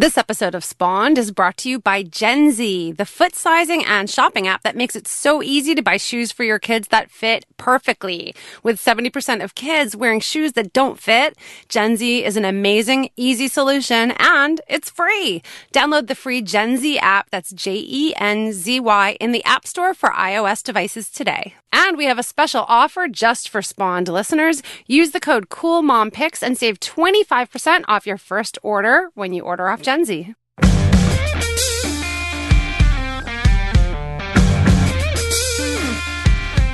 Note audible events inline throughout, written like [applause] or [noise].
This episode of Spawned is brought to you by Jenzy, the foot sizing and shopping app that makes it so easy to buy shoes for your kids that fit perfectly. With 70% of kids wearing shoes that don't fit, Jenzy is an amazing, easy solution and it's free. Download the free Jenzy app, that's J-E-N-Z-Y, in the App Store for iOS devices today. And we have a special offer just for Spawned listeners. Use the code COOLMOMPICS and save 25% off your first order when you order off Jenzy.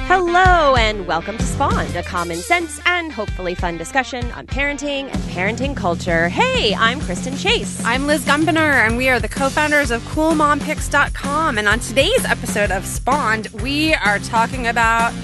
Hello, and welcome to Spawned, a common sense and hopefully fun discussion on parenting and parenting culture. Hey, I'm Kristen Chase. I'm Liz Gumbinner, and we are the co-founders of CoolMomPicks.com. And on today's episode of Spawned, we are talking about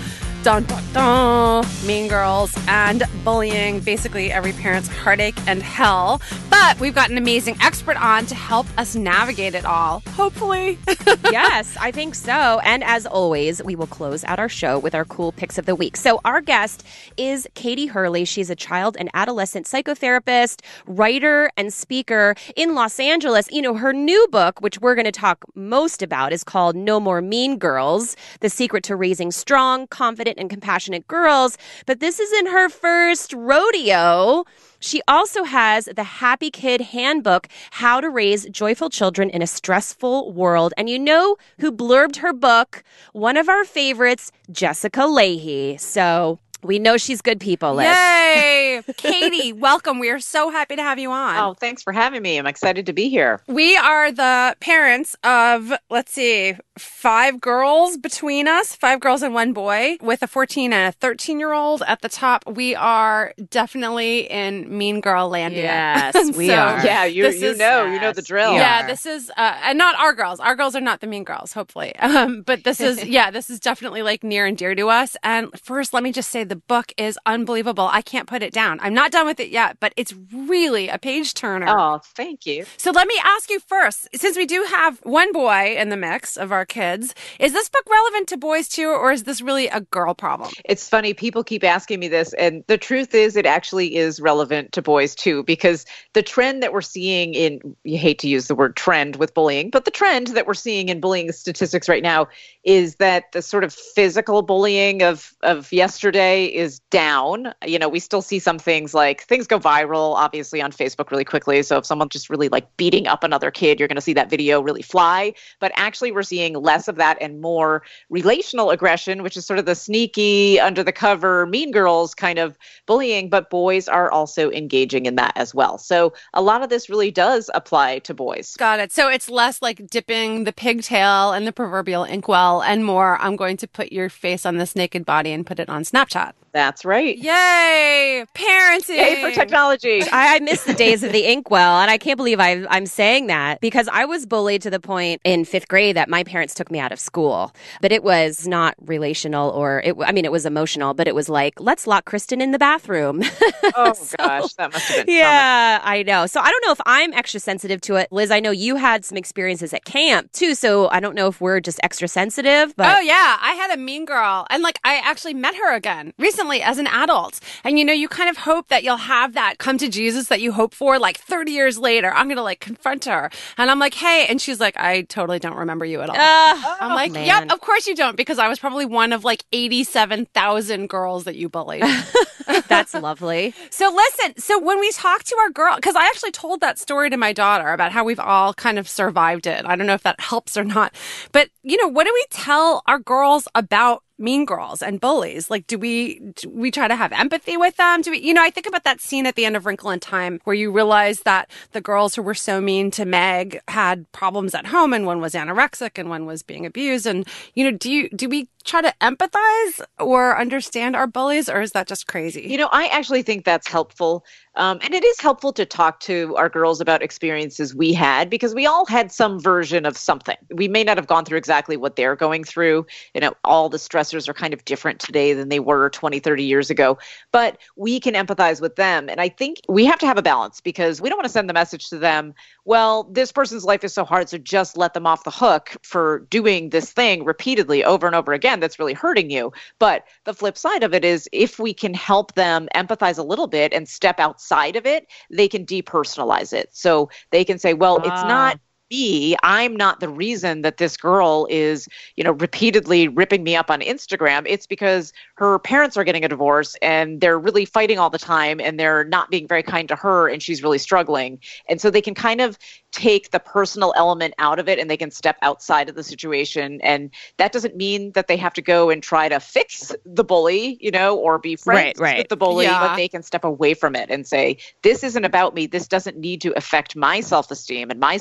dun dun dun, mean girls and bullying, basically every parent's heartache and hell. But we've got an amazing expert on to help us navigate it all, hopefully. [laughs] yes, I think so. And as always, we will close out our show with our cool picks of the week. So our guest is Katie Hurley. She's a child and adolescent psychotherapist, writer, and speaker in Los Angeles. You know, her new book, which we're going to talk most about, is called No More Mean Girls The Secret to Raising Strong, Confident, and Compassionate Girls. But this isn't her first rodeo. She also has the Happy Kid Handbook How to Raise Joyful Children in a Stressful World. And you know who blurbed her book? One of our favorites, Jessica Lahey. So we know she's good people, Liz. Yay! [laughs] Katie, welcome. We are so happy to have you on. Oh, thanks for having me. I'm excited to be here. We are the parents of, let's see, five girls between us, five girls and one boy, with a 14 and a 13 year old at the top. We are definitely in Mean Girl Landia. Yes, [laughs] we So, are. Yeah, you you is- know you know the drill. Yeah, this is, uh, and not our girls. Our girls are not the mean girls, hopefully. [laughs] Um, but this is, yeah, this is definitely like near and dear to us. And first, let me just say the book is unbelievable. I can't put it down. I'm not done with it yet, but it's really a page turner. Oh, thank you. So let me ask you first, since we do have one boy in the mix of our kids, is this book relevant to boys too, or is this really a girl problem? It's funny. People keep asking me this, and the truth is, it actually is relevant to boys too, because the trend that we're seeing in, you hate to use the word trend with bullying, but the trend that we're seeing in bullying statistics right now is that the sort of physical bullying of, of yesterday is down. You know, we still see some things like things go viral, obviously, on Facebook really quickly. So if someone's just really like beating up another kid, you're going to see that video really fly. But actually, we're seeing less of that and more relational aggression, which is sort of the sneaky, under the cover, mean girls kind of bullying. But boys are also engaging in that as well. So a lot of this really does apply to boys. Got it. So it's less like dipping the pigtail and the proverbial inkwell and more, I'm going to put your face on this naked body and put it on Snapchat. That's right. Yay! Parenting! Yay for technology. [laughs] I, I miss the days of the inkwell, and I can't believe I, I'm saying that because I was bullied to the point in fifth grade that my parents took me out of school. But it was not relational, or it, I mean, it was emotional, but it was like, let's lock Kristen in the bathroom. [laughs] Oh gosh, that must have been yeah, I know. So I don't know if I'm extra sensitive to it. Liz, I know you had some experiences at camp too, so I don't know if we're just extra sensitive, but Oh yeah, I had a mean girl, and like I actually met her again recently as an adult. And you know, you kind of hope that you'll have that come to Jesus that you hope for, like 30 years later. I'm gonna like confront her, and I'm like, hey, and she's like, I totally don't remember you at all. Uh, I'm like, man. yep, of course you don't, because I was probably one of like 87,000 girls that you bullied. [laughs] [laughs] that's lovely. So listen, so when we talk to our girl, because I actually told that story to my daughter about how we've all kind of survived it. I don't know if that helps or not, but you know, what do we tell our girls about mean girls and bullies? Like, do we do we try to have empathy with them? Do we, you know, I think about that scene at the end of Wrinkle in Time where you realize that the girls who were so mean to Meg had problems at home, and one was anorexic and one was being abused. And you know, do you do we try to empathize or understand our bullies, or is that just crazy? You know, I actually think that's helpful. Um, and it is helpful to talk to our girls about experiences we had because we all had some version of something. We may not have gone through exactly what they're going through. You know, all the stressors are kind of different today than they were 20, 30 years ago, but we can empathize with them. And I think we have to have a balance because we don't want to send the message to them, well, this person's life is so hard, so just let them off the hook for doing this thing repeatedly over and over again that's really hurting you. But the flip side of it is if we can help them empathize a little bit and step outside outside of it, they can depersonalize it. So they can say, well, it's not ah. Me i'm not the reason that this girl is you know repeatedly ripping me up on instagram. It's because her parents are getting a divorce and they're really fighting all the time and they're not being very kind to her and she's really struggling. And so they can kind of take the personal element out of it and they can step outside of the situation. And that doesn't mean that they have to go and try to fix the bully you know or be friends Right, right. with the bully Yeah. but they can step away from it and say this isn't about me. This doesn't need to affect my self-esteem and my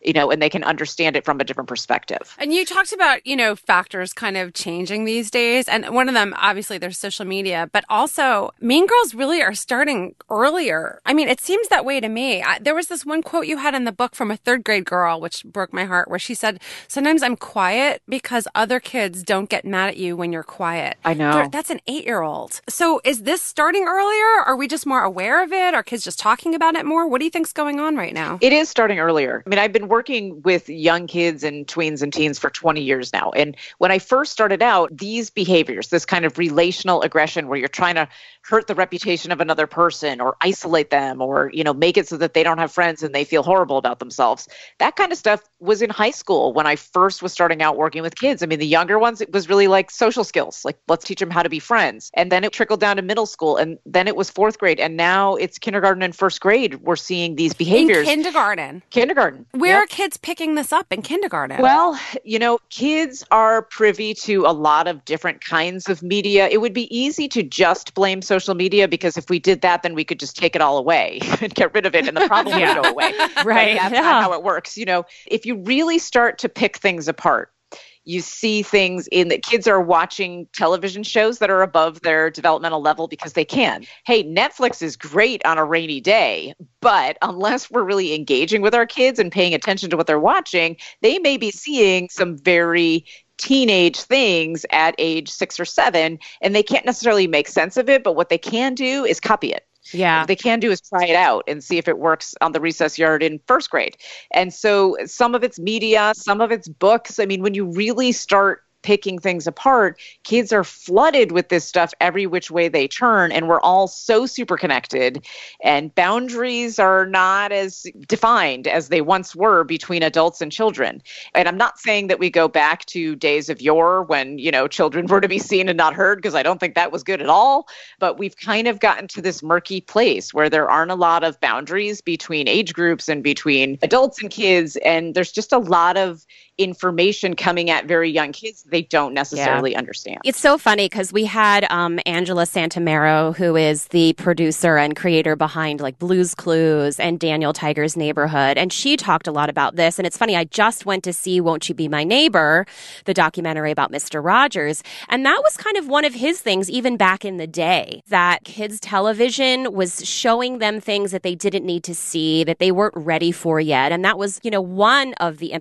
you know and they can understand it from a different perspective And you talked about, you know, factors kind of changing these days. And one of them, obviously, there's social media, but also Mean Girls really are starting earlier. I mean, it seems that way to me. I, there was this one quote you had in the book from a third grade girl, which broke my heart, where she said, Sometimes I'm quiet because other kids don't get mad at you when you're quiet. I know. There- That's an eight year old. So is this starting earlier? Are we just more aware of it? Are kids just talking about it more? What do you think's going on right now? It is starting earlier. I mean, I've been working with young kids and tweens and teens for 20 years now. And when I first started out, these behaviors, this kind of relational aggression where you're trying to hurt the reputation of another person or isolate them or, you know, make it so that they don't have friends and they feel horrible about themselves. That kind of stuff was in high school when I first was starting out working with kids. I mean, the younger ones, it was really like social skills, like let's teach them how to be friends. And then it trickled down to middle school and then it was fourth grade. And now it's kindergarten and first grade. We're seeing these behaviors. In kindergarten. kindergarten. Where Yep. are kids picking this up in kindergarten? Well, you know, kids are privy to a lot of different kinds of media. It would be easy to just blame social media because if we did that, then we could just take it all away [laughs] and get rid of it and the problem Yeah. would go away. [laughs] But Right, That's yeah. not how it works. You know, if you really start to pick things apart, you see things in that kids are watching television shows that are above their developmental level because they can. Hey, Netflix is great on a rainy day, but unless we're really engaging with our kids and paying attention to what they're watching, they may be seeing some very teenage things at age six or seven, and they can't necessarily make sense of it, but what they can do is copy it. Yeah. What they can do is try it out and see if it works on the recess yard in first grade. And so some of it's media, some of it's books. I mean, when you really start picking things apart, kids are flooded with this stuff every which way they turn. And we're all so super connected. And boundaries are not as defined as they once were between adults and children. And I'm not saying that we go back to days of yore when, you know, children were to be seen and not heard, because I don't think that was good at all. But we've kind of gotten to this murky place where there aren't a lot of boundaries between age groups and between adults and kids. And there's just a lot of information coming at very young kids they don't necessarily understand. It's so funny because we had um, Angela Santomero, who is the producer and creator behind like Blues Clues and Daniel Tiger's Neighborhood, and she talked a lot about this. And it's funny, I just went to see "Won't You Be My Neighbor," the documentary about Mister Rogers, and that was kind of one of his things, even back in the day, that kids' television was showing them things that they didn't need to see, that they weren't ready for yet, and that was, you know, one of the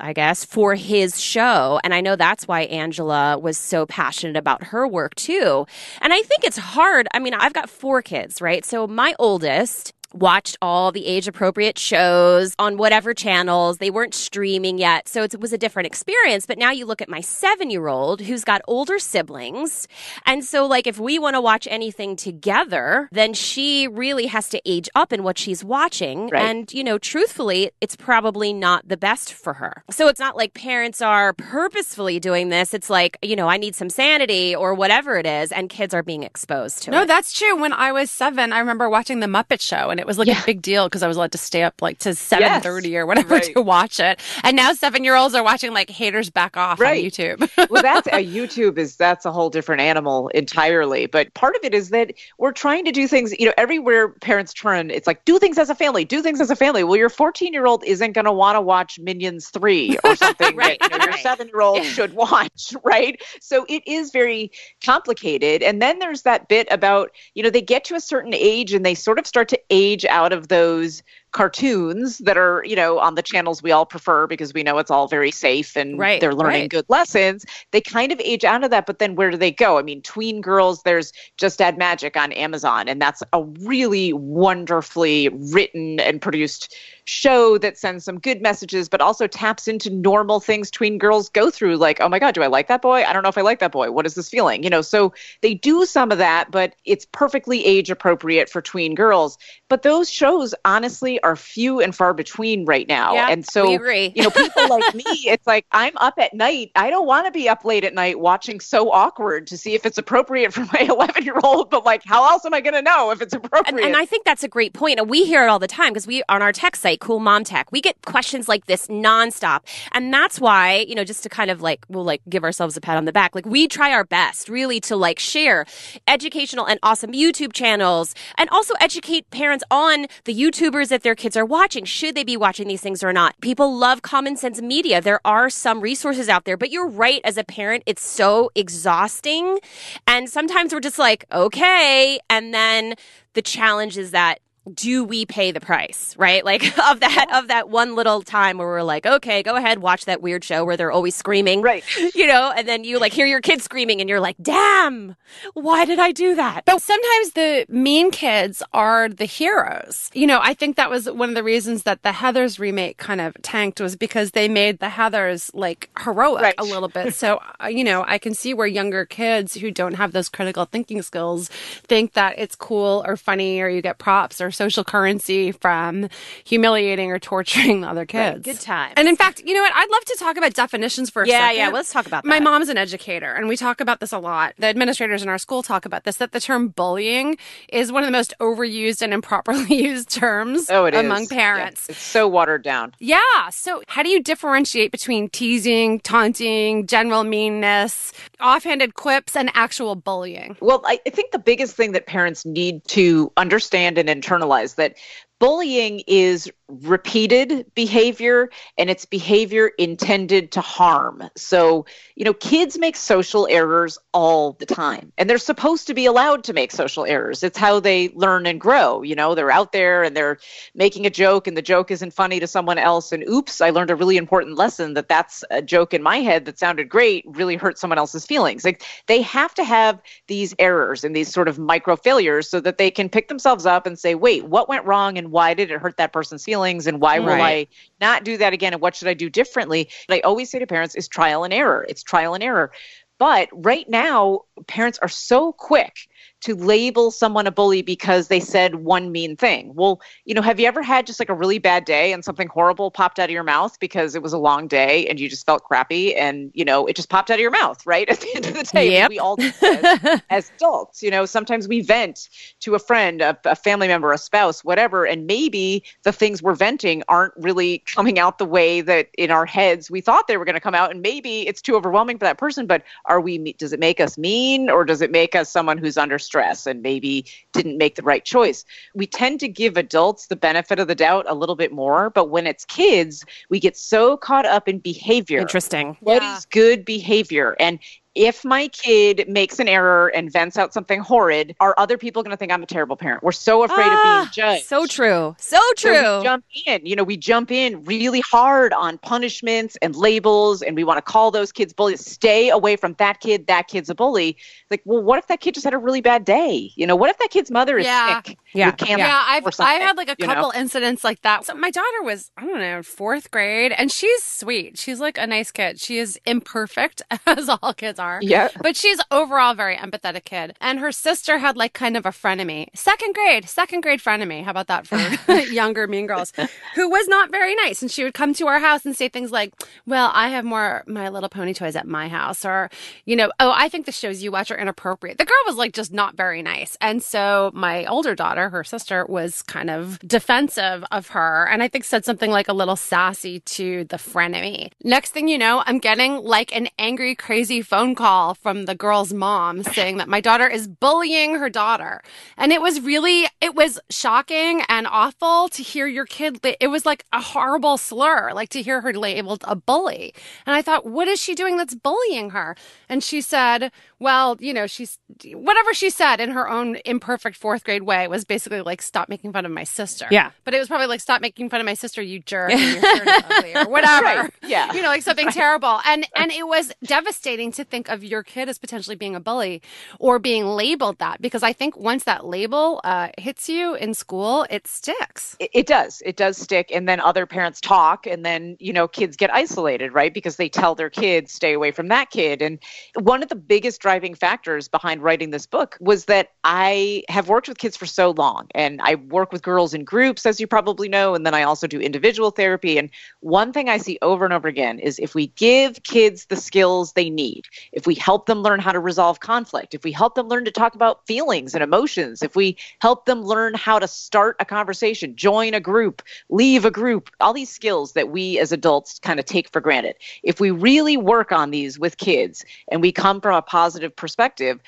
I guess, for his show. And I know that's why Angela was so passionate about her work too. And I think it's hard. I mean, I've got four kids, right? So my oldest watched all the age appropriate shows on whatever channels. They weren't streaming yet. So it was a different experience. But now you look at my seven year old who's got older siblings. And so, like, if we want to watch anything together, then she really has to age up in what she's watching. Right. And, you know, truthfully, it's probably not the best for her. So it's not like parents are purposefully doing this. It's like, you know, I need some sanity or whatever it is. And kids are being exposed to No, it. that's true. When I was seven, I remember watching the Muppet Show, and it was like Yeah. a big deal because I was allowed to stay up like to seven thirty or whatever Right. to watch it. And now seven year olds are watching like haters back off Right. on YouTube. well that's a [laughs] youtube is that's a whole different animal entirely but part of it is that we're trying to do things you know everywhere parents turn it's like do things as a family do things as a family well your 14 year old isn't going to want to watch minions 3 or [laughs] something Right, that you know, your 7 year old should watch [laughs] right so it is very complicated and then there's that bit about you know they get to a certain age and they sort of start to age out of those cartoons that are, you know, on the channels we all prefer because we know it's all very safe and Right, they're learning right. good lessons. They kind of age out of that, but then where do they go? I mean, tween girls, there's Just Add Magic on Amazon, and that's a really wonderfully written and produced show that sends some good messages, but also taps into normal things tween girls go through, like, oh my God, do I like that boy? I don't know if I like that boy. What is this feeling? You know, so they do some of that, but it's perfectly age appropriate for tween girls. But those shows, honestly, are few and far between right now. Yeah, and so, you know, people like me, [laughs] it's like I'm up at night. I don't want to be up late at night watching so awkward to see if it's appropriate for my [laughs] 11 year old, but like, how else am I going to know if it's appropriate? And, and I think that's a great point. And we hear it all the time because we, on our tech site, Cool Mom Tech, we get questions like this nonstop. And that's why, you know, just to kind of like, we'll like give ourselves a pat on the back. Like we try our best really to like share educational and awesome YouTube channels and also educate parents on the YouTubers that their kids are watching. Should they be watching these things or not? People love common sense media. There are some resources out there, but you're right. As a parent, it's so exhausting. And sometimes we're just like, okay. And then the challenge is that do we pay the price right [laughs] like of that of that one little time where we're like okay go ahead watch that weird show where they're always screaming Right. [laughs] you know and then you like hear your kids screaming and you're like damn why did i do that But sometimes the mean kids are the heroes. You know, I think that was one of the reasons that the Heathers remake kind of tanked was because they made the Heathers like heroic Right. a little bit. So, uh, you know, I can see where younger kids who don't have those critical thinking skills think that it's cool or funny or you get props or social currency from humiliating or torturing the [laughs] other kids. Good times. And in fact, you know what? I'd love to talk about definitions for a yeah second. yeah let's talk about that My mom's an educator, and we talk about this a lot. The administrators in our school talk about this that the term bullying is one of the most overused and improperly [laughs] used terms oh, it is among Yeah, parents. it's so watered down. Yeah. So, how do you differentiate between teasing, taunting, general meanness, offhanded quips, and actual bullying? Well, I, I think the biggest thing that parents need to understand and internalize that bullying is repeated behavior and it's behavior intended to harm. So, you know, kids make social errors all the time and they're supposed to be allowed to make social errors. It's how they learn and grow. You know, they're out there and they're making a joke and the joke isn't funny to someone else. And oops, I learned a really important lesson that that's a joke in my head that sounded great, really hurt someone else's feelings. Like they have to have these errors and these sort of micro failures so that they can pick themselves up and say, wait, what went wrong and why did it hurt that person's feelings and why will I not do that again and what should I do differently? What I always say to parents is trial and error. It's trial and error. But right now, parents are so quick to label someone a bully because they said one mean thing. Well, you know, have you ever had just like a really bad day and something horrible popped out of your mouth because it was a long day and you just felt crappy and, you know, it just popped out of your mouth, right? [laughs] At the end of the day, Yep. we all do this [laughs] as adults. You know, sometimes we vent to a friend, a, a family member, a spouse, whatever, and maybe the things we're venting aren't really coming out the way that in our heads we thought they were going to come out, and maybe it's too overwhelming for that person. But are we? Does it make us mean, or does it make us someone who's under stress and maybe didn't make the right choice? We tend to give adults the benefit of the doubt a little bit more, but when it's kids, we get so caught up in behavior. interesting What is Yeah. good behavior? And if my kid makes an error and vents out something horrid, are other people going to think I'm a terrible parent? We're so afraid of Ah, being judged. so true so So true we jump in, you know, we jump in really hard on punishments and labels, and we want to call those kids bullies. Stay away from that kid. That kid's a bully. Like, well, what if that kid just had a really bad day? You know, what if that kid's mother is Yeah. sick Yeah. Yeah, I've or I something, had like a you know? couple incidents like that. So my daughter was I don't know fourth grade, and she's sweet. She's like a nice kid. She is imperfect [laughs] as all kids are. Yeah. but she's overall a very empathetic kid. And her sister had like kind of a frenemy, second grade, second grade frenemy. How about that for [laughs] younger mean girls, [laughs] who was not very nice. And she would come to our house and say things like, "Well, I have more My Little Pony toys at my house," or you know, "Oh, I think the shows you watch are inappropriate." The girl was like just not very nice, and so my older daughter, her sister, was kind of defensive of her, and I think said something like a little sassy to the frenemy. Next thing you know, I'm getting like an angry, crazy phone call from the girl's mom saying that my daughter is bullying her daughter, and it was really, it was shocking and awful to hear your kid. It was like a horrible slur, like to hear her labeled a bully, and I thought, what is she doing that's bullying her? And she said, well, you know, she's whatever she said in her own imperfect fourth grade way was basically like stop making fun of my sister. Yeah. But it was probably like stop making fun of my sister, you jerk, [laughs] and your shirt is ugly, or whatever. Right. Yeah. You know, like something terrible. And and it was devastating to think of your kid as potentially being a bully or being labeled that because I think once that label uh, hits you in school, it sticks. It, it does. It does stick. And then other parents talk, and then, you know, kids get isolated, right? Because they tell their kids, stay away from that kid. And one of the biggest driving factors behind writing this book was that I have worked with kids for so long. And I work with girls in groups, as you probably know. And then I also do individual therapy. And one thing I see over and over again is if we give kids the skills they need, if we help them learn how to resolve conflict, if we help them learn to talk about feelings and emotions, if we help them learn how to start a conversation, join a group, leave a group, all these skills that we as adults kind of take for granted. If we really work on these with kids and we come from a positive perspective,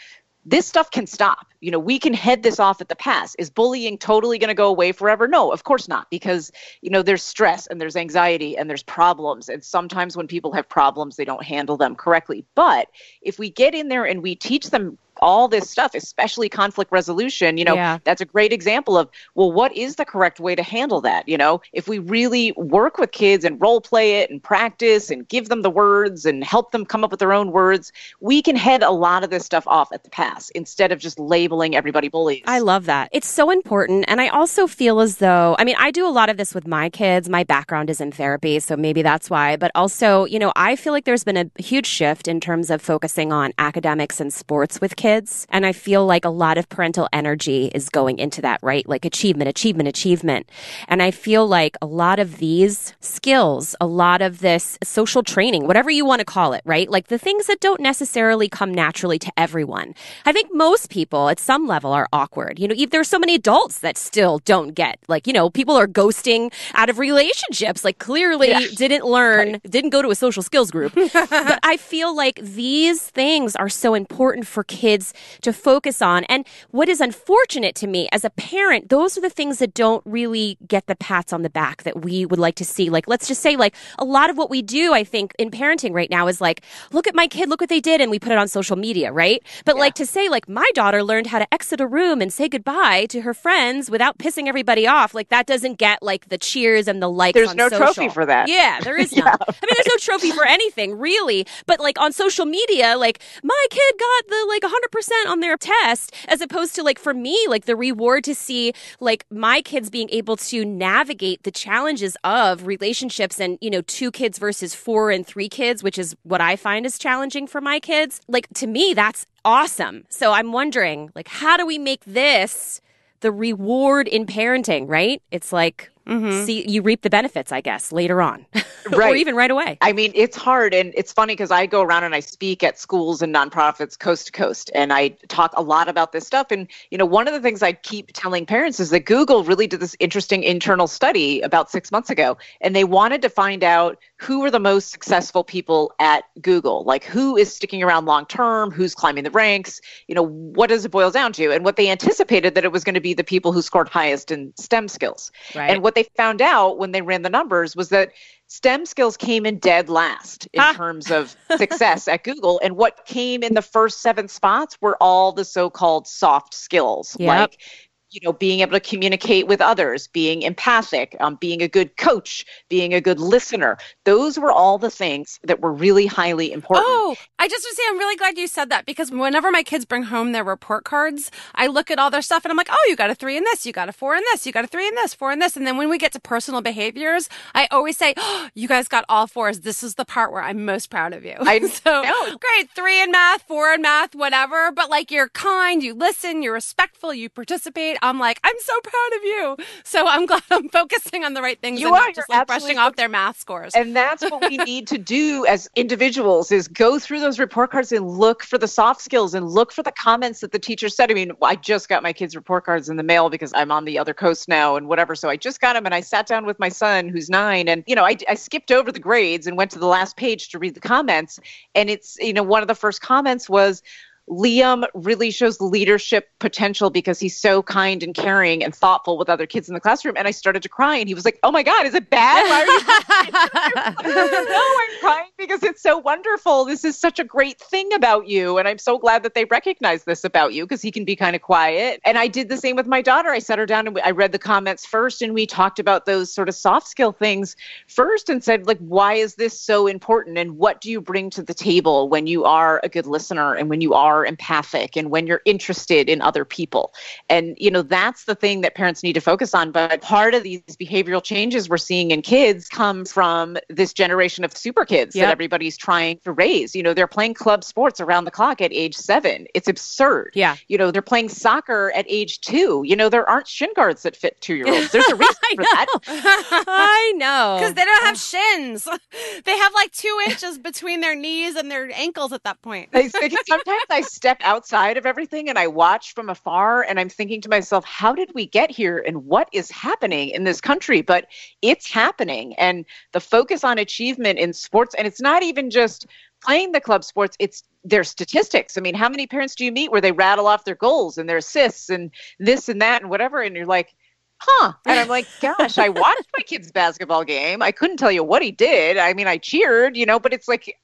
this stuff can stop. You know, we can head this off at the pass. Is bullying totally going to go away forever? No, of course not, because, you know, there's stress and there's anxiety and there's problems. And sometimes when people have problems, they don't handle them correctly. But if we get in there and we teach them all this stuff, especially conflict resolution, you know, Yeah. that's a great example of, well, what is the correct way to handle that? You know, if we really work with kids and role play it and practice and give them the words and help them come up with their own words, we can head a lot of this stuff off at the pass instead of just labeling everybody bullies. I love that. It's so important. And I also feel as though, I mean, I do a lot of this with my kids. My background is in therapy, so maybe that's why. But also, you know, I feel like there's been a huge shift in terms of focusing on academics and sports with kids. And I feel like a lot of parental energy is going into that, right? Like achievement, achievement, achievement. And I feel like a lot of these skills, a lot of this social training, whatever you want to call it, right? Like the things that don't necessarily come naturally to everyone. I think most people at some level are awkward. You know, there's so many adults that still don't get, like, you know, people are ghosting out of relationships, like clearly didn't learn, didn't go to a social skills group. [laughs] but I feel like these things are so important for kids to focus on. And what is unfortunate to me as a parent, those are the things that don't really get the pats on the back that we would like to see. Like, let's just say, like, a lot of what we do, I think, in parenting right now is like, look at my kid, look what they did, and we put it on social media, right? But like to say, like, my daughter learned how to exit a room and say goodbye to her friends without pissing everybody off, like, that doesn't get like the cheers and the likes. There's no social. trophy for that. Yeah, there is [laughs] none. I mean, there's no trophy for anything, really. But like on social media, like my kid got the like 100% on their test, as opposed to like for me, like the reward to see like my kids being able to navigate the challenges of relationships and, you know, two kids versus four and three kids, which is what I find is challenging for my kids. Like to me, that's awesome. So I'm wondering, like, how do we make this the reward in parenting, right? It's like, Mm-hmm. see, you reap the benefits, I guess, later on, [laughs] or even right away. I mean, it's hard. And it's funny because I go around and I speak at schools and nonprofits coast to coast. And I talk a lot about this stuff. And, you know, one of the things I keep telling parents is that Google really did this interesting internal study about six months ago. And they wanted to find out who are the most successful people at Google, like who is sticking around long term, who's climbing the ranks, you know, what does it boil down to? And what they anticipated that it was going to be the people who scored highest in STEM skills. Right. And what they found out when they ran the numbers was that STEM skills came in dead last in Ah. terms of success at Google. And what came in the first seven spots were all the so called soft skills, Yep. like you know, being able to communicate with others, being empathic, um, being a good coach, being a good listener. Those were all the things that were really highly important. Oh, I just want to say I'm really glad you said that because whenever my kids bring home their report cards, I look at all their stuff and I'm like, oh, you got a three in this, you got a four in this, you got a three in this, four in this. And then when we get to personal behaviors, I always say, oh, you guys got all fours. This is the part where I'm most proud of you. I [laughs] so know. great, three in math, four in math, whatever. But like you're kind, you listen, you're respectful, you participate. I'm like, I'm so proud of you. So I'm glad [laughs] I'm focusing on the right things You and are. not just like brushing off their math scores. And that's what we need to do as individuals is go through those report cards and look for the soft skills and look for the comments that the teacher said. I mean, I just got my kids' report cards in the mail because I'm on the other coast now and whatever. So I just got them and I sat down with my son who's nine and, you know, I, I skipped over the grades and went to the last page to read the comments. And it's, you know, one of the first comments was, Liam really shows leadership potential because he's so kind and caring and thoughtful with other kids in the classroom. And I started to cry, and he was like, "Oh my God, is it bad? Why are you?" [laughs] no, I'm crying because it's so wonderful. This is such a great thing about you, and I'm so glad that they recognize this about you because he can be kind of quiet. And I did the same with my daughter. I sat her down and I read the comments first, and we talked about those sort of soft skill things first, and said like, "Why is this so important? And what do you bring to the table when you are a good listener and when you are empathic and when you're interested in other people. And, you know, that's the thing that parents need to focus on. But part of these behavioral changes we're seeing in kids come from this generation of super kids yep. that everybody's trying to raise. You know, they're playing club sports around the clock at age seven. It's absurd. Yeah. You know, they're playing soccer at age two. You know, there aren't shin guards that fit two year olds. There's a reason [laughs] for that. I know. [laughs] Because they don't have [laughs] shins. They have like two inches between their knees and their ankles at that point. sometimes I step outside of everything and I watch from afar and I'm thinking to myself, how did we get here and what is happening in this country? But it's happening. And the focus on achievement in sports, and it's not even just playing the club sports, it's their statistics. I mean, how many parents do you meet where they rattle off their goals and their assists and this and that and whatever? And you're like, huh. And I'm like, gosh, I watched my kid's basketball game. I couldn't tell you what he did. I mean, I cheered, you know, but it's like,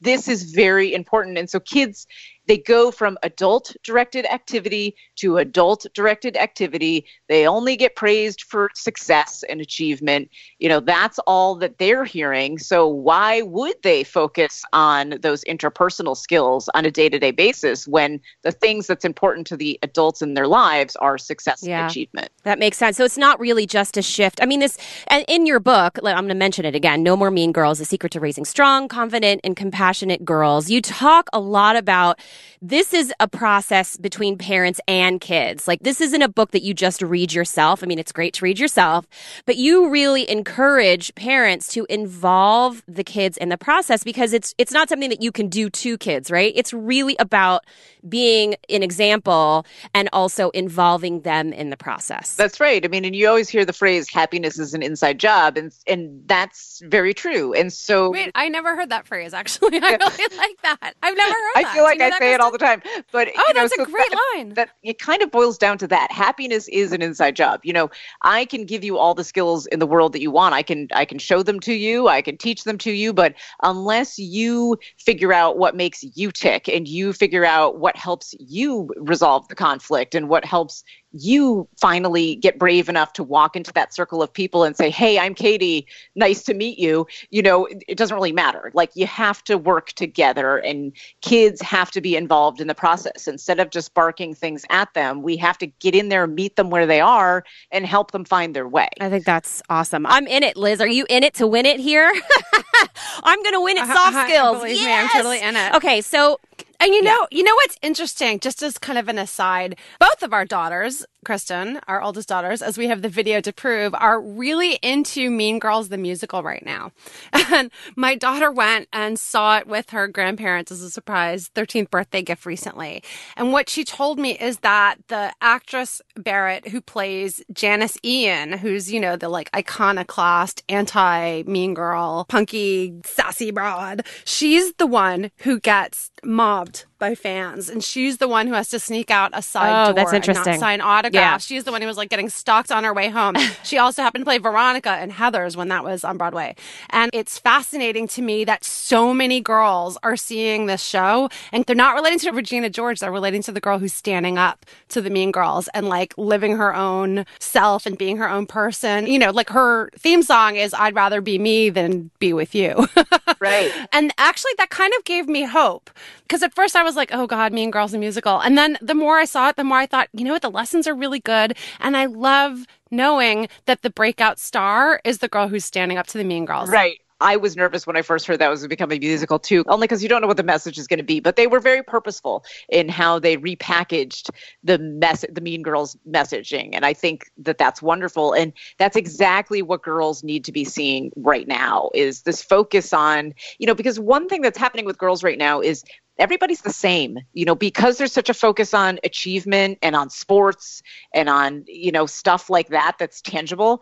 this is very important. And so kids they go from adult directed activity to adult directed activity. They only get praised for success and achievement. You know, that's all that they're hearing. So why would they focus on those interpersonal skills on a day-to-day basis when the things that's important to the adults in their lives are success yeah, and achievement? That makes sense. So it's not really just a shift. I mean, this and in your book, I'm going to mention it again, No More Mean Girls: The Secret to Raising Strong, Confident and Compassionate Girls. You talk a lot about this is a process between parents and kids. Like this isn't a book that you just read yourself. I mean, it's great to read yourself, but you really encourage parents to involve the kids in the process because it's it's not something that you can do to kids, right? It's really about being an example and also involving them in the process. That's right. I mean, and you always hear the phrase happiness is an inside job and and that's very true. And so Wait, I never heard that phrase actually. [laughs] I really like that. I've never heard I that. feel like I say it all the time. But oh, you know, that's so a great that, line. That it kind of boils down to that. Happiness is an inside job. You know, I can give you all the skills in the world that you want. I can I can show them to you. I can teach them to you. But unless you figure out what makes you tick and you figure out what helps you resolve the conflict and what helps you finally get brave enough to walk into that circle of people and say, Hey, I'm Katie. Nice to meet you. You know, it doesn't really matter. Like you have to work together and kids have to be involved in the process. Instead of just barking things at them, we have to get in there, meet them where they are, and help them find their way. I think that's awesome. I'm in it, Liz. Are you in it to win it here? [laughs] I'm going to win it soft uh, skills. Believe yes! me, I'm totally in it. Okay, so and you know, yeah. you know what's interesting, just as kind of an aside, both of our daughters, Kristen, our oldest daughters, as we have the video to prove, are really into Mean Girls the musical right now. [laughs] And my daughter went and saw it with her grandparents as a surprise 13th birthday gift recently. And what she told me is that the actress Barrett who plays Janis Ian, who's, you know, the like iconoclast, anti mean girl, punky, sassy broad, she's the one who gets mobbed by fans, and she's the one who has to sneak out a side oh, door that's interesting. and not sign autographs. Yeah. She's the one who was like getting stalked on her way home. [laughs] she also happened to play Veronica and Heathers when that was on Broadway, and it's fascinating to me that so many girls are seeing this show, and they're not relating to Regina George. They're relating to the girl who's standing up to the Mean Girls and like living her own self and being her own person. You know, like her theme song is "I'd rather be me than be with you." [laughs] right. And actually, that kind of gave me hope because at first I was like, oh God, Mean Girls, the musical. And then the more I saw it, the more I thought, you know what, the lessons are really good. And I love knowing that the breakout star is the girl who's standing up to the Mean Girls. Right. I was nervous when I first heard that was becoming a musical too, only because you don't know what the message is going to be. But they were very purposeful in how they repackaged the mess, the Mean Girls messaging, and I think that that's wonderful. And that's exactly what girls need to be seeing right now is this focus on, you know, because one thing that's happening with girls right now is everybody's the same you know because there's such a focus on achievement and on sports and on you know stuff like that that's tangible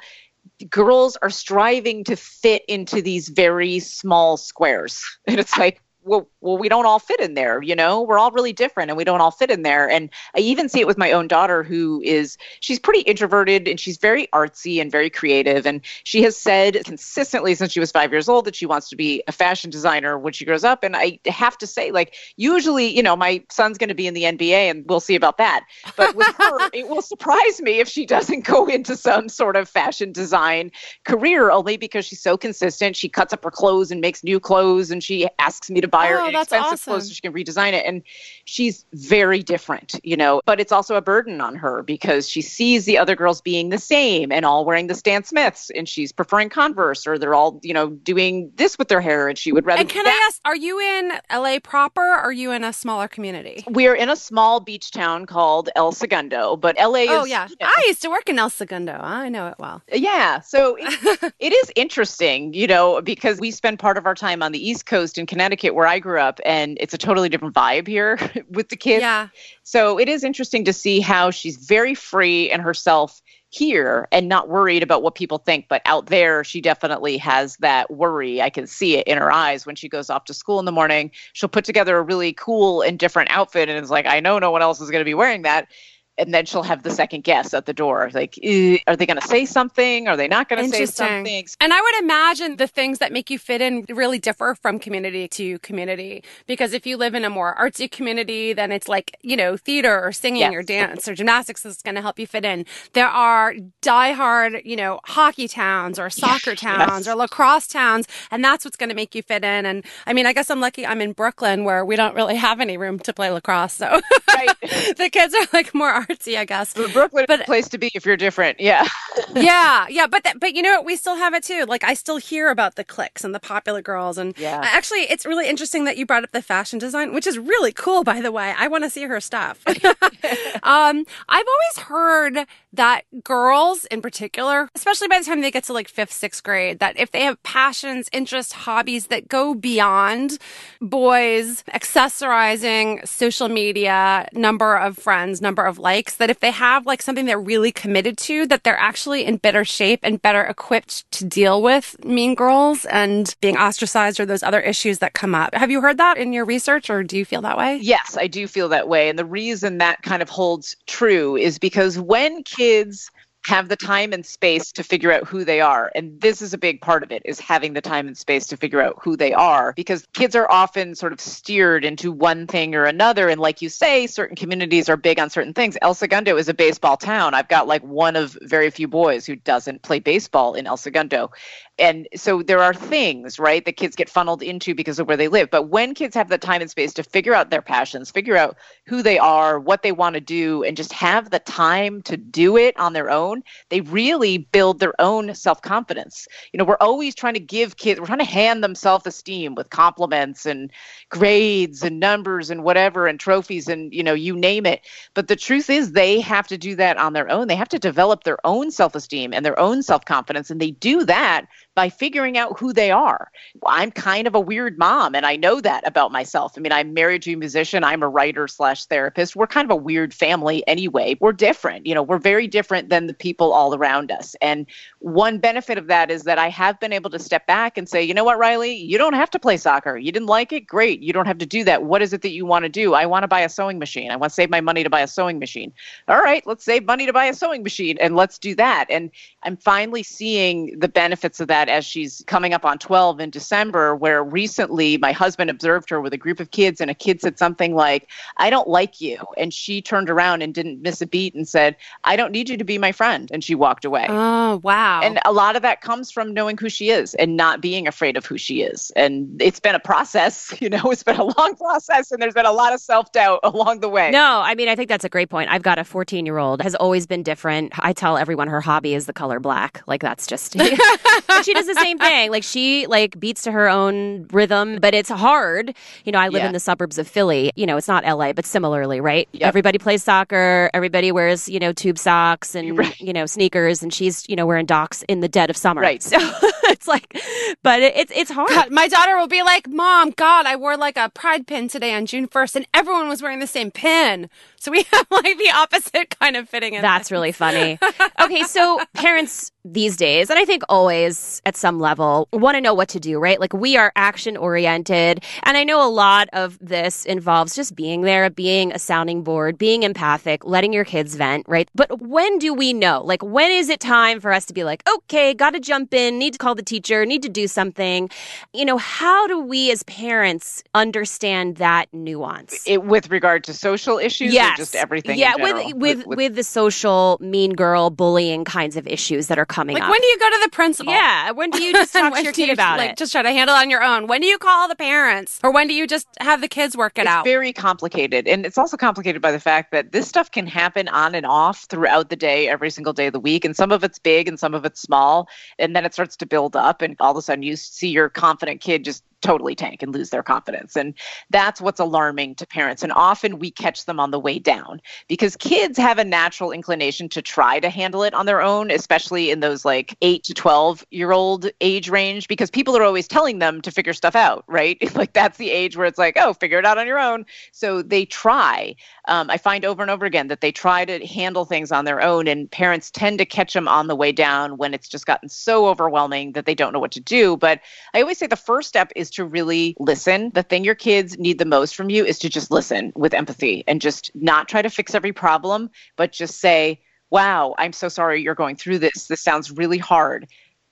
girls are striving to fit into these very small squares. [laughs] And it's like well, well, we don't all fit in there. You know, we're all really different, and we don't all fit in there. And I even see it with my own daughter, who is she's pretty introverted and she's very artsy and very creative. And she has said consistently since she was five years old that she wants to be a fashion designer when she grows up. And I have to say, like, usually, you know, my son's going to be in the NBA, and we'll see about that. But with [laughs] her, it will surprise me if she doesn't go into some sort of fashion design career, only because she's so consistent. She cuts up her clothes and makes new clothes, and she asks me to buy her Oh, that's inexpensive awesome. clothes so she can redesign it. And she's very different, you know, but it's also a burden on her because she sees the other girls being the same and all wearing the Stan Smiths and she's preferring Converse or they're all, you know, doing this with their hair and she would rather And can that. I ask, are you in LA proper or are you in a smaller community? We're in a small beach town called El Segundo, but LA is Oh, yeah. you know, I used to work in El Segundo. I know it well. Uh, yeah. So it, [laughs] it is interesting, you know, because we spend part of our time on the East Coast in Connecticut, where I grew up, and it's a totally different vibe here [laughs] with the kids. Yeah. So it is interesting to see how she's very free and herself here and not worried about what people think. But out there, she definitely has that worry. I can see it in her eyes when she goes off to school in the morning. She'll put together a really cool and different outfit, and it's like, I know no one else is going to be wearing that. And then she'll have the second guess at the door. Like, eh, are they going to say something? Are they not going to say something? And I would imagine the things that make you fit in really differ from community to community. Because if you live in a more artsy community, then it's like, you know, theater or singing Yes. or dance or gymnastics is going to help you fit in. There are diehard, you know, hockey towns or soccer towns or lacrosse towns. And that's what's going to make you fit in. And I mean, I guess I'm lucky I'm in Brooklyn where we don't really have any room to play lacrosse. So Right. [laughs] the kids are like more artsy, I guess. But Brooklyn But- is a place to be if you're different. Yeah. [laughs] yeah, yeah, but that, but you know what? We still have it too. Like I still hear about the cliques and the popular girls, and Yeah. actually, it's really interesting that you brought up the fashion design, which is really cool. By the way, I want to see her stuff. [laughs] um, I've always heard that girls, in particular, especially by the time they get to like fifth, sixth grade, that if they have passions, interests, hobbies that go beyond boys, accessorizing, social media, number of friends, number of likes, that if they have like something they're really committed to, that they're actually in better shape and better equipped to deal with mean girls and being ostracized or those other issues that come up. Have you heard that in your research or do you feel that way? Yes, I do feel that way. And the reason that kind of holds true is because when kids have the time and space to figure out who they are. And this is a big part of it is having the time and space to figure out who they are because kids are often sort of steered into one thing or another. And like you say certain communities are big on certain things. El segundo is a baseball town. I've got like one of very few boys who doesn't play baseball in el segundo and so there are things right that kids get funneled into because of where they live. But when kids have the time and space to figure out their passions figure out who they are what they want to do and just have the time to do it on their own they really build their own self-confidence. You know we're always trying to give kids we're trying to hand them self-esteem with compliments and grades and numbers and whatever and trophies and you know you name it. But the truth is they have to do that on their own. They have to develop their own self-esteem and their own self-confidence and they do that by figuring out who they are. I'm kind of a weird mom, and I know that about myself. I mean, I'm married to a musician. I'm a writer slash therapist. We're kind of a weird family anyway. We're different. You know, we're very different than the people all around us. And one benefit of that is that I have been able to step back and say, you know what, Riley, you don't have to play soccer. You didn't like it? Great. You don't have to do that. What is it that you want to do? I want to buy a sewing machine. I want to save my money to buy a sewing machine. All right, let's save money to buy a sewing machine and let's do that. And I'm finally seeing the benefits of that as she's coming up on 12 in December, where recently my husband observed her with a group of kids, and a kid said something like, I don't like you. And she turned around and didn't miss a beat and said, I don't need you to be my friend. And she walked away. Oh, wow. And a lot of that comes from knowing who she is and not being afraid of who she is. And it's been a process, [laughs] you know, it's been a long process, and there's been a lot of self doubt [laughs] along the way. No, I mean, I think that's a great point. I've got a 14 year old, has always been different. I tell everyone her hobby is the color black. Like, that's just, [laughs] But she does the same thing. Like, she, like, beats to her own rhythm, but it's hard. You know, I live Yeah. in the suburbs of Philly. You know, it's not LA, but similarly, right? Yep. Everybody plays soccer. Everybody wears, you know, tube socks and, Right. you know, sneakers. And she's, you know, wearing Docs in the dead of summer. Right. So, [laughs] it's like, but it, it's it's hard. God, my daughter will be like, Mom, God, I wore like a pride pin today on June 1st and everyone was wearing the same pin. So we [laughs] have like the opposite kind of fitting in. That's really funny. okay, so [laughs] parents these days, and I think always at some level, want to know what to do, right? Like we are action oriented. And I know a lot of this involves just being there, being a sounding board, being empathic, letting your kids vent, right? But when do we know? Like, when is it time for us to be like, okay, got to jump in, need to call the teacher, need to do something? You know, how do we as parents understand that nuance? It, with regard to social issues yes. just everything? Yeah, with, with, with, with, the social mean girl bullying kinds of issues that are coming like up. when do you go to the principal? Yeah, when do you just [laughs] talk to your kid about like, it? Just try to handle it on your own. When do you call the parents, or when do you just have the kids work it out? it's out? very complicated, and it's also complicated by the fact that this stuff can happen on and off throughout the day, every single day of the week, and some of it's big and some of it's small, and then it starts to build up, and all of a sudden you see your confident kid just totally tank and lose their confidence. And that's what's alarming to parents. And often we catch them on the way down because kids have a natural inclination to try to handle it on their own, especially in those like 8 to 12 year old age range because people are always telling them to figure stuff out, right? [laughs] like that's the age where it's like, oh, figure it out on your own. So they try. Um, I find over and over again that they try to handle things on their own, and parents tend to catch them on the way down when it's just gotten so overwhelming that they don't know what to do. But I always say the first step is to really listen. The thing your kids need the most from you is to just listen with empathy and just not try to fix every problem, but just say, Wow, I'm so sorry you're going through this. This sounds really hard.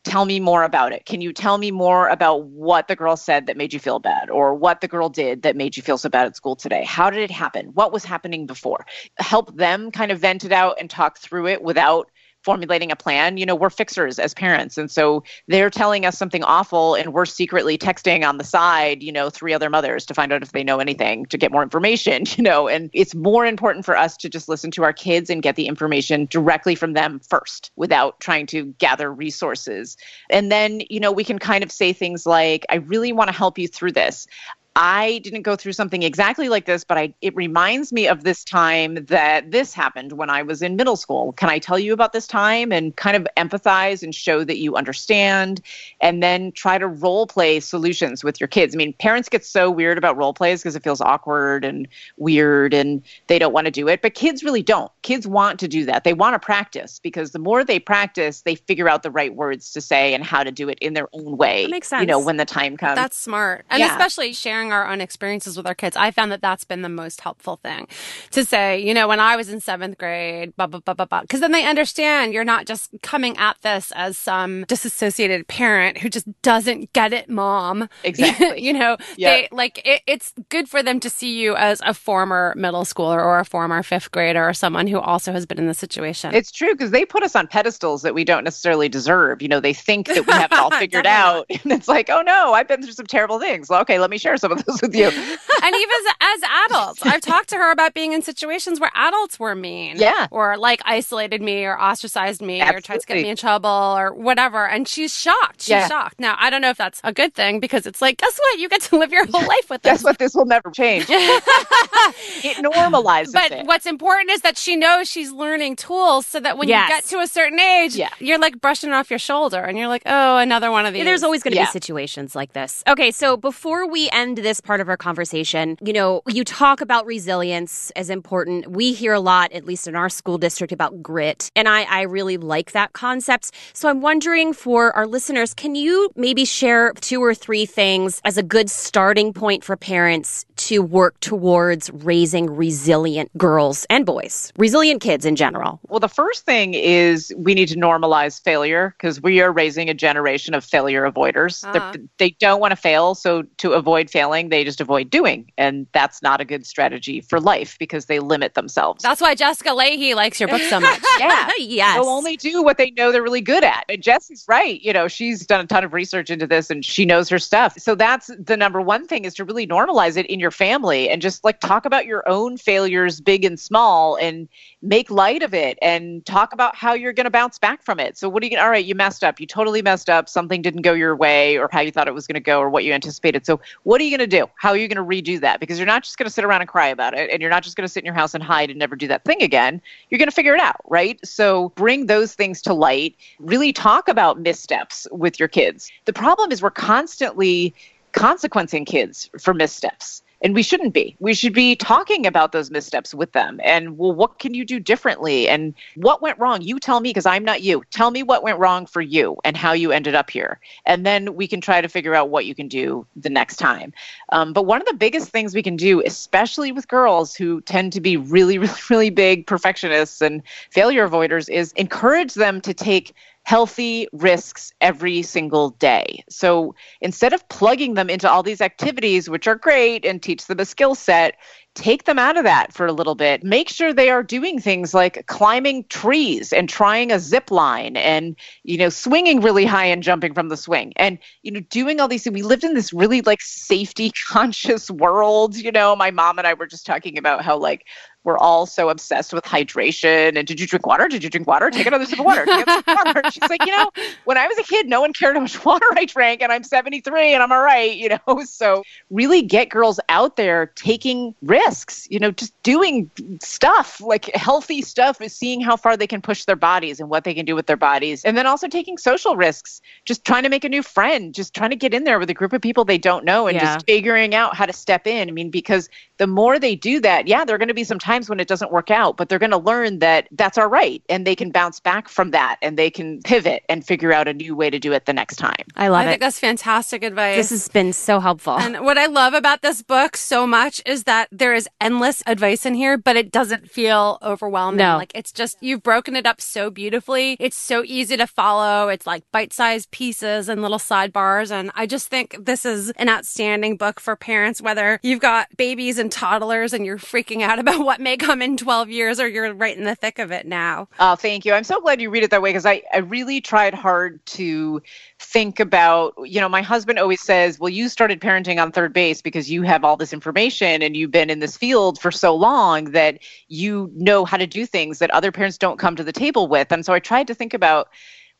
Tell me more about it. Can you tell me more about what the girl said that made you feel bad or what the girl did that made you feel so bad at school today? How did it happen? What was happening before? Help them kind of vent it out and talk through it without formulating a plan. You know, we're fixers as parents. And so they're telling us something awful and we're secretly texting on the side, you know, three other mothers to find out if they know anything, to get more information, [laughs] you know, and it's more important for us to just listen to our kids and get the information directly from them first without trying to gather resources. And then, you know, we can kind of say things like, I really want to help you through this. I didn't go through something exactly like this, but I, it reminds me of this time that this happened when I was in middle school. Can I tell you about this time and kind of empathize and show that you understand and then try to role play solutions with your kids? I mean, parents get so weird about role plays because it feels awkward and weird and they don't want to do it, but kids really don't. Kids want to do that. They want to practice because the more they practice, they figure out the right words to say and how to do it in their own way. That makes sense. You know, when the time comes. That's smart. And Yeah. especially sharing our own experiences with our kids. I found that that's been the most helpful thing to say, you know, when I was in seventh grade, blah, blah, blah, blah, blah. Cause then they understand you're not just coming at this as some disassociated parent who just doesn't get it, mom. Exactly. [laughs] you know, Yeah. they like, it, it's good for them to see you as a former middle schooler or a former fifth grader or someone who also has been in the situation. It's true because they put us on pedestals that we don't necessarily deserve. You know, they think that we have it all [laughs] figured out. [laughs] And it's like, oh no, I've been through some terrible things. Well, okay, let me share some of those with you. [laughs] and even as, as adults, I've talked to her about being in situations where adults were mean, Yeah. or like isolated me, or ostracized me, or tried to get me in trouble, or whatever. And she's shocked. She's Yeah. shocked. Now I don't know if that's a good thing because it's like, guess what? You get to live your whole life with this. Guess what? This will never change. [laughs] it normalizes But it. what's important is that she knows she's learning tools so that when Yes. you get to a certain age, Yeah. you're like brushing it off your shoulder and you're like, oh, another one of these. Yeah, There's always going to Yeah. be situations like this. Okay, so before we end this part of our conversation, you know, you talk about resilience as important. We hear a lot, at least in our school district, about grit. And I, I really like that concept. So I'm wondering for our listeners, can you maybe share two or three things as a good starting point for parents to work towards raising resilient girls and boys, resilient kids in general? Well, the first thing is we need to normalize failure because we are raising a generation of failure avoiders. Uh-huh. They don't want to fail. So, to avoid failing, they just avoid doing. And that's not a good strategy for life because they limit themselves. That's why Jessica Lahey likes your book so much. [laughs] yeah. [laughs] yes. They'll only do what they know they're really good at. And Jesse's right. You know, she's done a ton of research into this and she knows her stuff. So that's the number one thing is to really normalize it in your family and just like talk about your own failures, big and small, and make light of it and talk about how you're going to bounce back from it. So, what are you all right, you messed up. You totally messed up. Something didn't go your way or how you thought it was going to go or what you anticipated. So, what are you going to do? How are you going to redo that? Because you're not just going to sit around and cry about it and you're not just going to sit in your house and hide and never do that thing again. You're going to figure it out, right? So, bring those things to light. Really talk about missteps with your kids. The problem is we're constantly consequencing kids for missteps and we shouldn't be. We should be talking about those missteps with them and well what can you do differently and what went wrong? You tell me because I'm not you. Tell me what went wrong for you and how you ended up here. And then we can try to figure out what you can do the next time. Um, but one of the biggest things we can do, especially with girls who tend to be really, [laughs] really, really big perfectionists and failure avoiders, is encourage them to take healthy risks every single day. So instead of plugging them into all these activities, which are great and teach them a skill set, take them out of that for a little bit. Make sure they are doing things like climbing trees and trying a zip line and, you know, swinging really high and jumping from the swing and, you know, doing all these things. We lived in this really like safety conscious [laughs] world. You know, my mom and I were just talking about how like we're all so obsessed with hydration and did you drink water? Did you drink water? Take another sip of water. Another sip of water. She's like, you know, when I was a kid, no one cared how much [laughs] water I drank, and I'm 73 and I'm all right, you know. [laughs] So really get girls out there taking risks, you know, just doing stuff like healthy stuff is seeing how far they can push their bodies and what they can do with their bodies. And then also taking social risks, just trying to make a new friend, just trying to get in there with a group of people they don't know and Yeah. just figuring out how to step in. I mean, because the more they do that, yeah, there are going to be some times when it doesn't work out, but they're going to learn that that's all right. And they can bounce back from that and they can pivot and figure out a new way to do it the next time. I love it. I think that's fantastic advice. This has been so helpful. And what I love about this book so much is that there is endless advice in here, but it doesn't feel overwhelming. No. Like it's just, you've broken it up so beautifully. It's so easy to follow. It's like bite sized pieces and little sidebars. And I just think this is an outstanding book for parents, whether you've got babies and toddlers and you're freaking out about what may come in 12 years or you're right in the thick of it now. Oh, thank you. I'm so glad you read it that way because I, I really tried hard to think about, you know, my husband always says, well, you started parenting on third base because you have all this information and you've been in this field for so long that you know how to do things that other parents don't come to the table with. And so I tried to think about,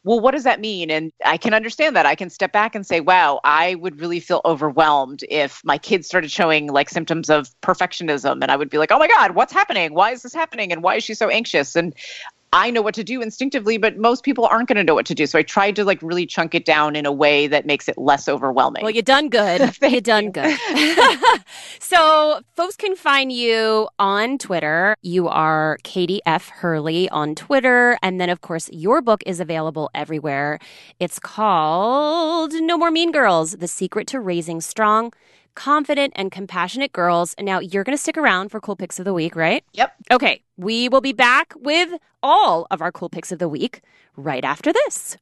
well, what does that mean? And I can understand that. I can step back and say, wow, I would really feel overwhelmed if my kids started showing like symptoms of perfectionism. And I would be like, oh my God, what's happening? Why is this happening? And why is she so anxious? And I know what to do instinctively, but most people aren't going to know what to do. So I tried to like really chunk it down in a way that makes it less overwhelming. Well, you done good. [laughs] you done good. [laughs] [laughs] so, folks can find you on Twitter. You are Katie F. Hurley on Twitter. And then, of course, your book is available everywhere. It's called No More Mean Girls The Secret to Raising Strong, Confident, and Compassionate Girls. And now you're going to stick around for Cool Picks of the Week, right? Yep. Okay. We will be back with all of our Cool Picks of the Week right after this.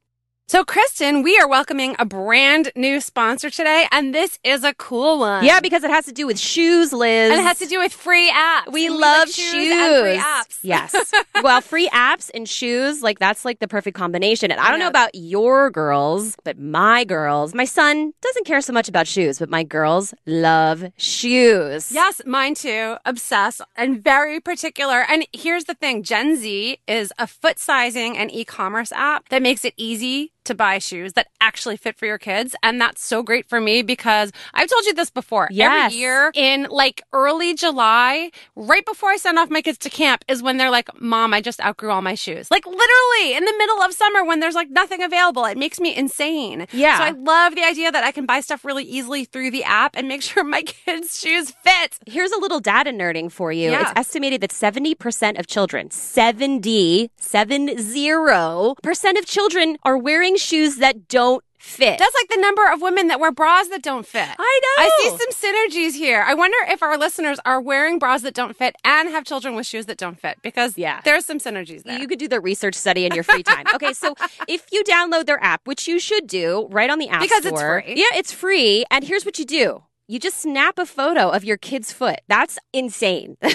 So, Kristen, we are welcoming a brand new sponsor today, and this is a cool one. Yeah, because it has to do with shoes, Liz. and it has to do with free apps. We And love like shoes. and free apps. Yes. [laughs] well, free apps and shoes, like that's like the perfect combination. And I don't know know. about your girls, but my girls, my son doesn't care so much about shoes, but my girls love shoes. Yes, mine too. Obsessed and very particular. And here's the thing Jenzy is a foot sizing and e commerce app that makes it easy to buy shoes that actually fit for your kids. And that's so great for me because I've told you this before. Yes. Every year in like early July, right before I send off my kids to camp, is when they're like, Mom, I just outgrew all my shoes. Like literally in the middle of summer when there's like nothing available. It makes me insane. Yeah. So I love the idea that I can buy stuff really easily through the app and make [laughs] sure my kids' shoes fit. Here's a little data nerding for you. Yeah. It's estimated that 70% of children, 70, 70% of children are wearing shoes that don't fit. That's like the number of women that wear bras that don't fit. I know. I see some synergies here. I wonder if our listeners are wearing bras that don't fit and have children with shoes that don't fit because Yeah. there's some synergies there. You could do the research study in your free time. [laughs] Okay, so if you download their app, which you should do right on the app Because it's free. Yeah, it's free. And here's what you do: you just snap a photo of your kid's foot. That's insane. [laughs]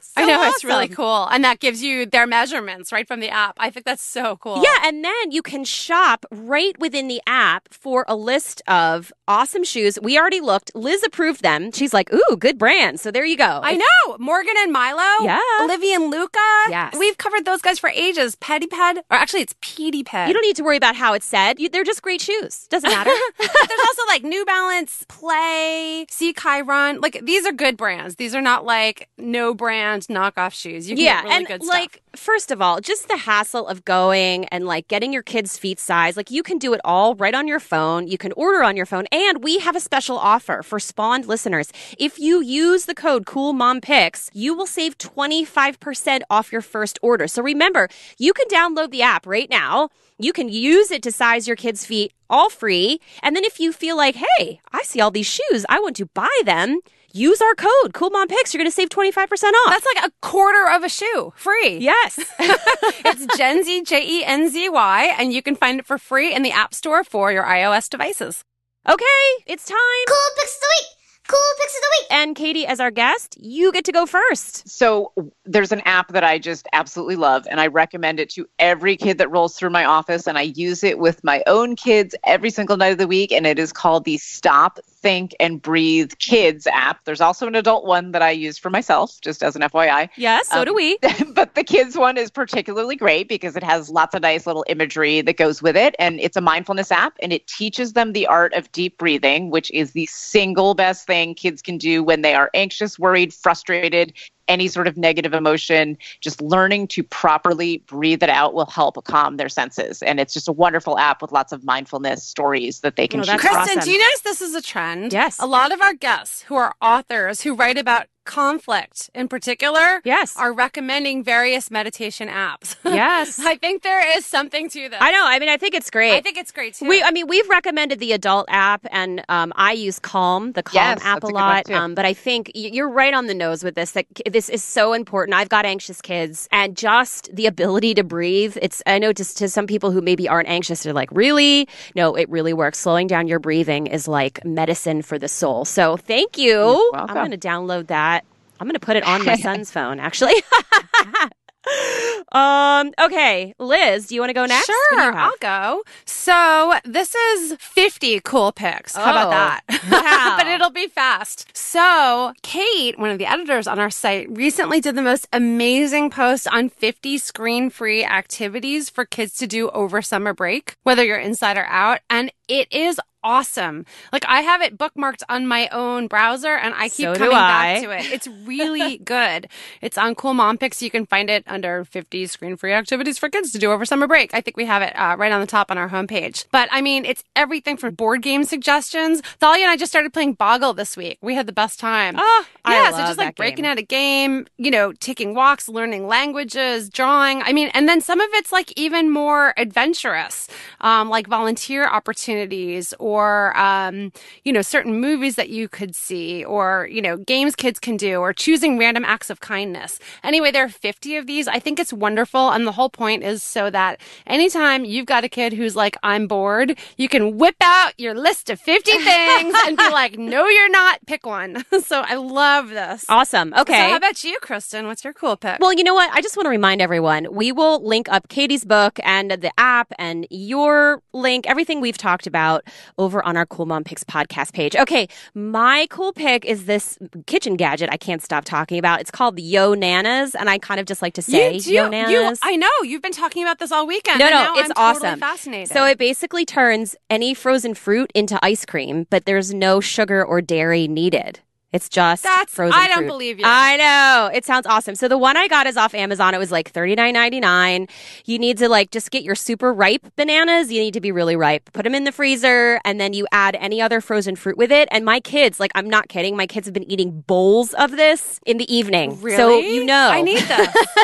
That's I know it's really cool. And that gives you their measurements right from the app. I think that's so cool. Yeah, and then you can shop right within the app for a list of awesome shoes. We already looked. Liz approved them. She's like, "Ooh, good brand." So there you go. I know. Morgan and Milo. Yeah. Olivia and Luca. Yes. We've covered those guys for ages. Petty Ped. Or actually, it's Petey Ped. You don't need to worry about how it's said. You, they're just great shoes. Doesn't matter. [laughs] there's also like New Balance, Play, See Kai Run. Like these are good brands. These are not like no brand knockoff shoes. You can yeah, get really and good stuff. like first of all, just the hassle of going and like getting your kids' feet size. Like you can do it all right on your phone. You can order on your phone, and we have a special offer for Spawned listeners. If you use the code CoolMomPicks, you will save twenty five percent off your first order. So remember, you can download the app right now. You can use it to size your kids' feet all free. And then if you feel like, hey, I see all these shoes, I want to buy them, use our code CoolMomPicks. You're going to save 25% off. that's like a quarter of a shoe free. yes. [laughs] it's Jenzy, J E N Z Y, and you can find it for free in the App Store for your iOS devices. okay, it's time. Cool picks of the week. Cool picks of the week. And Katie, as our guest, you get to go first. So there's an app that I just absolutely love, and I recommend it to every kid that rolls through my office. And I use it with my own kids every single night of the week. And it is called the Stop, Think, and Breathe Kids app. There's also an adult one that I use for myself, just as an FYI. Yes, so Um, do we. [laughs] but the kids one is particularly great because it has lots of nice little imagery that goes with it. And it's a mindfulness app and it teaches them the art of deep breathing, which is the single best thing kids can do when they are anxious, worried, frustrated, any sort of negative emotion. Just learning to properly breathe it out will help calm their senses. And it's just a wonderful app with lots of mindfulness stories that they can Oh, choose. Kristen, awesome. do you notice this is a trend? Yes. A lot of our guests who are authors who write about conflict in particular Yes. are recommending various meditation apps. [laughs] Yes. I think there is something to this. I know. I mean, I think it's great. I think it's great too. We, I mean, we've recommended the adult app, and um, I use Calm, the Calm Yes, app a a good one, lot. too. Um, but I think you're right on the nose with this. That this is so important. I've got anxious kids, and just the ability to breathe. It's I know just to some people who maybe aren't anxious, they're like, really? No, it really works. Slowing down your breathing is like medicine for the soul. So thank you. You're I'm going to download that. I'm going to put it on my [laughs] son's phone, actually. [laughs] um. Okay, Liz, do you want to go next? Sure. I'll go. So this is 50 cool picks. How about Oh, that? [laughs] wow. but it'll be fast. So Kate, one of the editors on our site, recently did the most amazing post on 50 screen-free activities for kids to do over summer break, whether you're inside or out. And it is awesome. Like I have it bookmarked on my own browser and I keep So coming back to it. It's really [laughs] good. It's on Cool Mom Picks. You can find it under 50 screen free activities for kids to do over summer break. I think we have it uh, right on the top on our homepage. But I mean, it's everything from board game suggestions. Thalia and I just started playing Boggle this week. We had the best time. Oh, I yeah, so just like breaking game. out a game, you know, taking walks, learning languages, drawing. I mean, and then some of it's like even more adventurous, um, like volunteer opportunities or, um, you know, certain movies that you could see or, you know, games kids can do or choosing random acts of kindness. Anyway, there are 50 of these. I think it's wonderful. And the whole point is so that anytime you've got a kid who's like, I'm bored, you can whip out your list of 50 [laughs] things and be like, no, you're not. Pick one. [laughs] so I love this. Awesome. So Okay. how about you, Kristen? What's your cool pick? well, you know what? I just want to remind everyone we will link up Katie's book and the app and your link, everything we've talked about over on our Cool Mom Picks podcast page. Okay. My cool pick is this kitchen gadget I can't stop talking about. It's called Yonanas. And I kind of just like to say you do. Yo You, Nanas. I know you've been talking about this all weekend. No, and no, now it's I'm totally awesome. Fascinated. So it basically turns any frozen fruit into ice cream, but there's no sugar or dairy needed. It's just That's- frozen I don't fruit. believe you. I know. It sounds awesome. So the one I got is off Amazon. It was like thirty nine ninety nine. You need to like just get your super ripe bananas. You need to be really ripe. Put them in the freezer, and then you add any other frozen fruit with it. And my kids, like I'm not kidding, my kids have been eating bowls of this in the evening. Really? So you know, I need [laughs] this.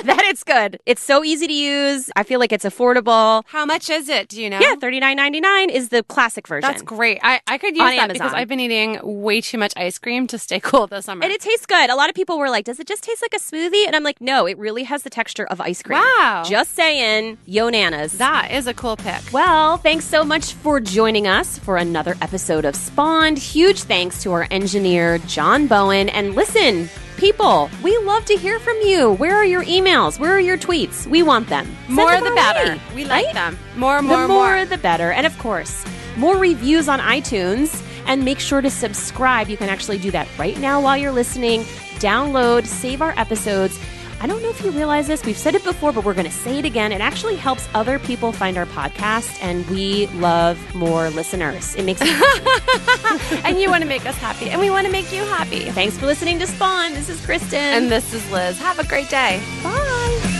that it's good. It's so easy to use. I feel like it's affordable. How much is it? Do you know? Yeah, thirty nine ninety nine is the classic version. That's great. I, I could use that because I've been eating way too much ice cream to stay cool this summer. And it tastes good. A lot of people were like, "Does it just taste like a smoothie?" And I'm like, "No, it really has the texture of ice cream." Wow. Just saying, yo nanas. that is a cool pick. Well, thanks so much for joining us for another episode of Spawned. Huge thanks to our engineer, John Bowen. And listen, People, we love to hear from you. Where are your emails? Where are your tweets? We want them. Send More them the better. way, We like right? them. More, more, the more, the better. And of course, more reviews on iTunes. And make sure to subscribe. You can actually do that right now while you're listening. Download, save our episodes. I don't know if you realize this. We've said it before, but we're going to say it again. It actually helps other people find our podcast, and we love more listeners. It makes [laughs] [laughs] and you want to make us happy, and we want to make you happy. Thanks for listening to Spawn. This is Kristen. And this is Liz. Have a great day. bye.